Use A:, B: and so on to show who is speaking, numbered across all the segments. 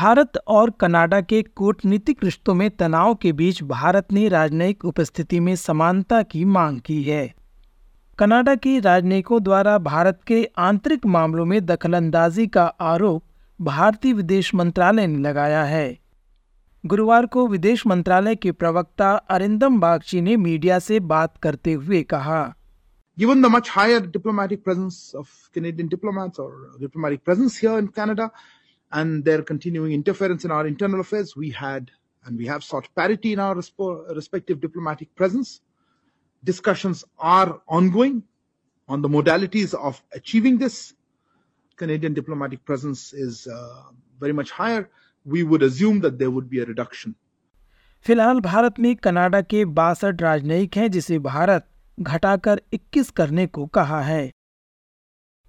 A: भारत और कनाडा के कूटनीतिक रिश्तों में तनाव के बीच भारत ने राजनयिक उपस्थिति में समानता की मांग की है। कनाडा की राजनयिकों द्वारा भारत के आंतरिक मामलों में दखलंदाजी का आरोप भारतीय विदेश मंत्रालय ने लगाया है। गुरुवार को विदेश मंत्रालय के प्रवक्ता अरिंदम बागची ने मीडिया से बात करते हुए कहा,
B: Given the much higher diplomatic presence of Canadian diplomats or diplomatic presence here in Canada and their continuing interference in our internal affairs, we had and we have sought parity in our respective diplomatic presence. Discussions are ongoing on the modalities of achieving this. Canadian diplomatic presence is uh, very much higher. We would assume that there would be a reduction.
A: फिलहाल भारत में Canada के बासठ राजनयिक हैं जिसे भारत घटाकर 21 करने को कहा है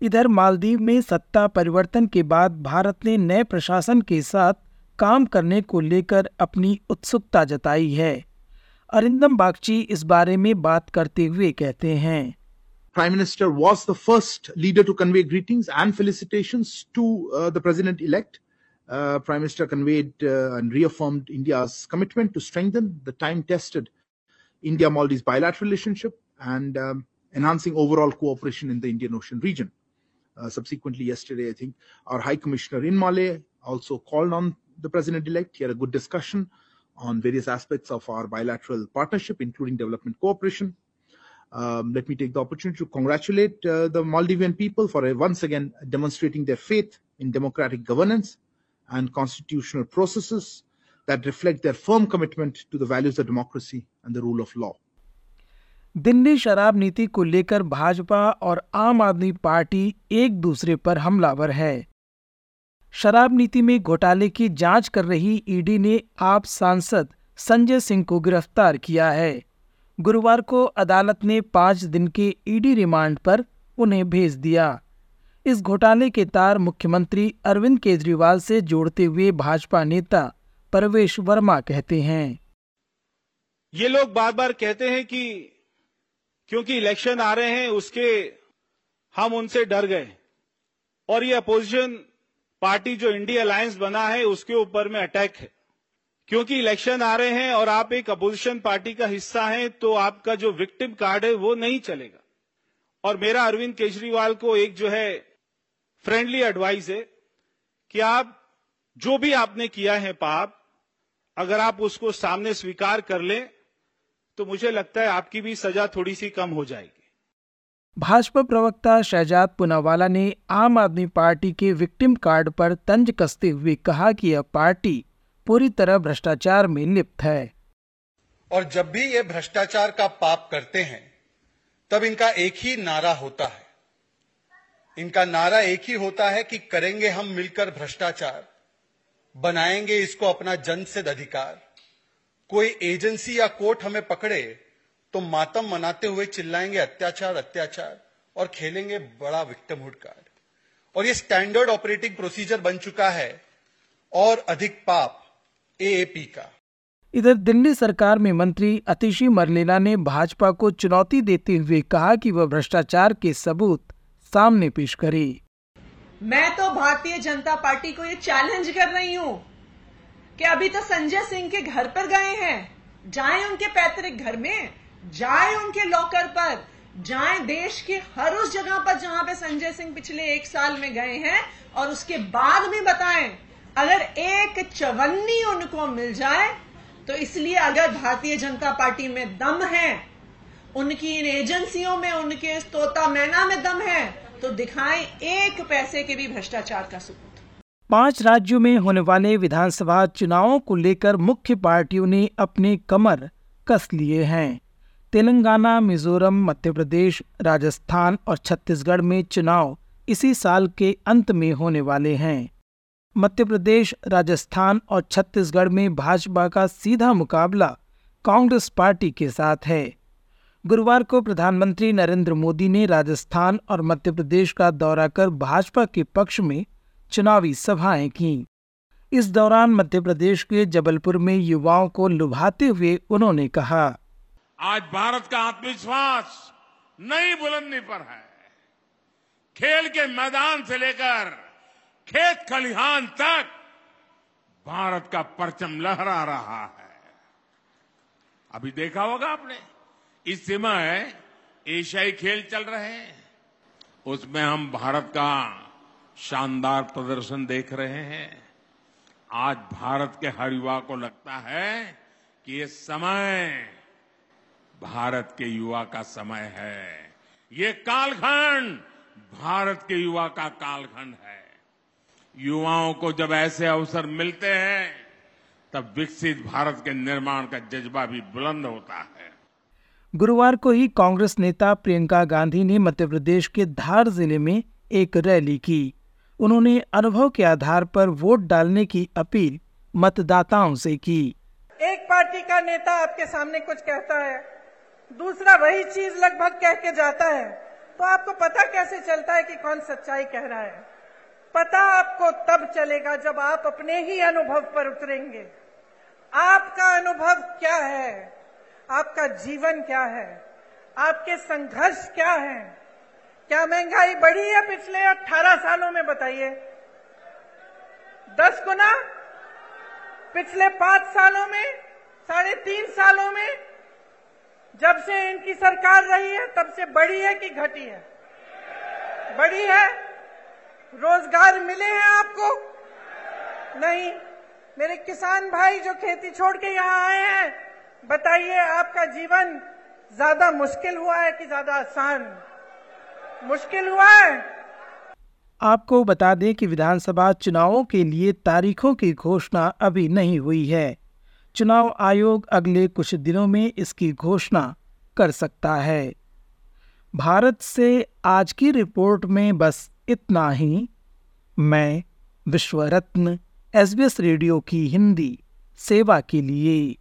A: इधर मालदीव में सत्ता परिवर्तन के बाद भारत ने नए प्रशासन के साथ काम करने को लेकर अपनी उत्सुकता जताई है अरिंदम बागची इस बारे में बात करते हुए कहते हैं
B: Prime Minister was the first leader to convey greetings and felicitations to uh, the President elect. Uh, Prime Minister conveyed uh, and reaffirmed India's commitment to strengthen the time tested India Maldives bilateral relationship and um, enhancing overall cooperation in the Indian Ocean region. Uh, subsequently, yesterday, I think our High Commissioner in Malay also called on the President elect. He had a good discussion on various aspects of our bilateral partnership, including development cooperation. Um, let me take the opportunity to congratulate uh, the Maldivian people for uh, once again demonstrating their faith in democratic governance and constitutional processes that reflect their firm commitment to the values of democracy and the rule of law.
A: Delhi शराब नीति को लेकर भाजपा और आम आदमी party एक दूसरे पर हमलावर है। शराब नीति में घोटाले की जाँच कर रही ईडी ने आप सांसद संजय सिंह को गिरफ़्तार किया है। गुरुवार को अदालत ने पाँच दिन के ईडी रिमांड पर उन्हें भेज दिया। इस घोटाले के तार मुख्यमंत्री अरविंद केजरीवाल से जोड़ते हुए भाजपा नेता परवेश वर्मा कहते हैं।
C: ये लोग बार बार कहते हैं कि क्योंकि इलेक्शन आ रहे हैं, उसके हम उनसे डर गए। और ये अपोजिशन पार्टी जो इंडिया अलायंस बना है, उसके ऊपर में अटैक है। क्योंकि इलेक्शन आ रहे हैं और आप एक अपोजिशन पार्टी का हिस्सा हैं तो आपका जो विक्टिम कार्ड है, वो नहीं चलेगा। और मेरा अरविंद केजरीवाल को एक जो है फ्रेंडली एडवाइस है कि आप जो भी आपने किया है पाप, अगर आप उसको सामने स्वीकार कर लें तो मुझे लगता है आपकी भी सजा थोड़ी सी कम हो जाएगी।
A: भाजपा प्रवक्ता शहजाद पुनावाला ने आम आदमी पार्टी के विक्टिम कार्ड पर तंज कसते हुए कहा कि यह पार्टी पूरी तरह भ्रष्टाचार में लिप्त है।
D: और जब भी ये भ्रष्टाचार का पाप करते हैं तब इनका एक ही नारा होता है। इनका नारा एक ही होता है कि करेंगे हम मिलकर भ्रष्टाचार बनाएँगे इसको अपना जनसिद्ध अधिकार। कोई एजेंसी या कोर्ट हमें पकड़े तो मातम मनाते हुए चिल्लाएँगे अत्याचार अत्याचार और खेलेंगे बड़ा विक्टमहुड कार्ड और ये स्टैंडर्ड ऑपरेटिंग प्रोसीजर बन चुका है और अधिक पाप एएपी का।
A: इधर दिल्ली सरकार में मंत्री अतिशी मरलेला ने भाजपा को चुनौती देते हुए कहा कि वह भ्रष्टाचार के सबूत सामने पेश करे।
E: मैं तो भारतीय जनता पार्टी को ये चैलेंज कर रही हूँ। कि अभी तो संजय सिंह के घर पर गए हैं। जाए उनके पैतृक घर में, जाए उनके लॉकर पर, जाए देश के हर उस जगह पर जहाँ पे संजय सिंह पिछले एक साल में गए हैं और उसके बाद भी बताएँ, अगर एक चवन्नी उनको मिल जाए तो इसलिए अगर भारतीय जनता पार्टी में दम है, उनकी इन एजेंसियों में, उनके तोता मैना में दम है तो दिखाएँ एक पैसे के भी भ्रष्टाचार का सबूत
A: पाँच राज्यों में होने वाले विधानसभा चुनावों को लेकर मुख्य पार्टियों ने अपने कमर कस लिए हैं। तेलंगाना, मिजोरम मध्य प्रदेश राजस्थान और छत्तीसगढ़ में चुनाव इसी साल के अंत में होने वाले हैं। मध्य प्रदेश राजस्थान और छत्तीसगढ़ में भाजपा का सीधा मुकाबला कांग्रेस पार्टी के साथ है। गुरुवार को प्रधानमंत्री नरेंद्र मोदी ने राजस्थान और मध्य प्रदेश का दौरा कर भाजपा के पक्ष में चुनावी सभाएँ की। इस दौरान मध्य प्रदेश के जबलपुर में युवाओं को लुभाते हुए उन्होंने कहा,
F: आज भारत का आत्मविश्वास नई बुलंदी पर है। खेल के मैदान से लेकर खेत खलिहान तक भारत का परचम लहरा रहा है। अभी देखा होगा आपने, इस समय एशियाई खेल चल रहे हैं। उसमें हम भारत का शानदार प्रदर्शन देख रहे हैं। आज भारत के हर युवा को लगता है कि ये समय भारत के युवा का समय है। ये कालखंड भारत के युवा का कालखंड है। युवाओं को जब ऐसे अवसर मिलते हैं, तब विकसित भारत के निर्माण का जज्बा भी बुलंद होता है।
A: गुरुवार को ही कांग्रेस नेता प्रियंका गांधी ने मध्य प्रदेश के धार ज़िले में एक रैली की। उन्होंने अनुभव के आधार पर वोट डालने की अपील मतदाताओं से की।
G: एक पार्टी का नेता आपके सामने कुछ कहता है, दूसरा वही चीज़ लगभग कह के जाता है। तो आपको पता कैसे चलता है कि कौन सच्चाई कह रहा है? पता आपको तब चलेगा जब आप अपने ही अनुभव पर उतरेंगे। आपका अनुभव क्या है? आपका जीवन क्या है? आपके संघर्ष क्या है? क्या महँगाई बढ़ी है पिछले 18 सालों में, बताइए? दस गुना? पिछले पाँच सालों में, साढ़े तीन सालों में, जब से इनकी सरकार रही है, तब से बढ़ी है कि घटी है? बढ़ी है? रोज़गार मिले हैं आपको? नहीं। मेरे किसान भाई जो खेती छोड़ के यहाँ आए हैं, बताइए, आपका जीवन ज़्यादा मुश्किल हुआ है कि ज़्यादा आसान? मुश्किल हुआ है।
A: आपको बता दें कि विधानसभा चुनावों के लिए तारीखों की घोषणा अभी नहीं हुई है। चुनाव आयोग अगले कुछ दिनों में इसकी घोषणा कर सकता है। भारत से आज की रिपोर्ट में बस इतना ही। मैं विश्व रत्न एस रेडियो की हिंदी, सेवा के लिए।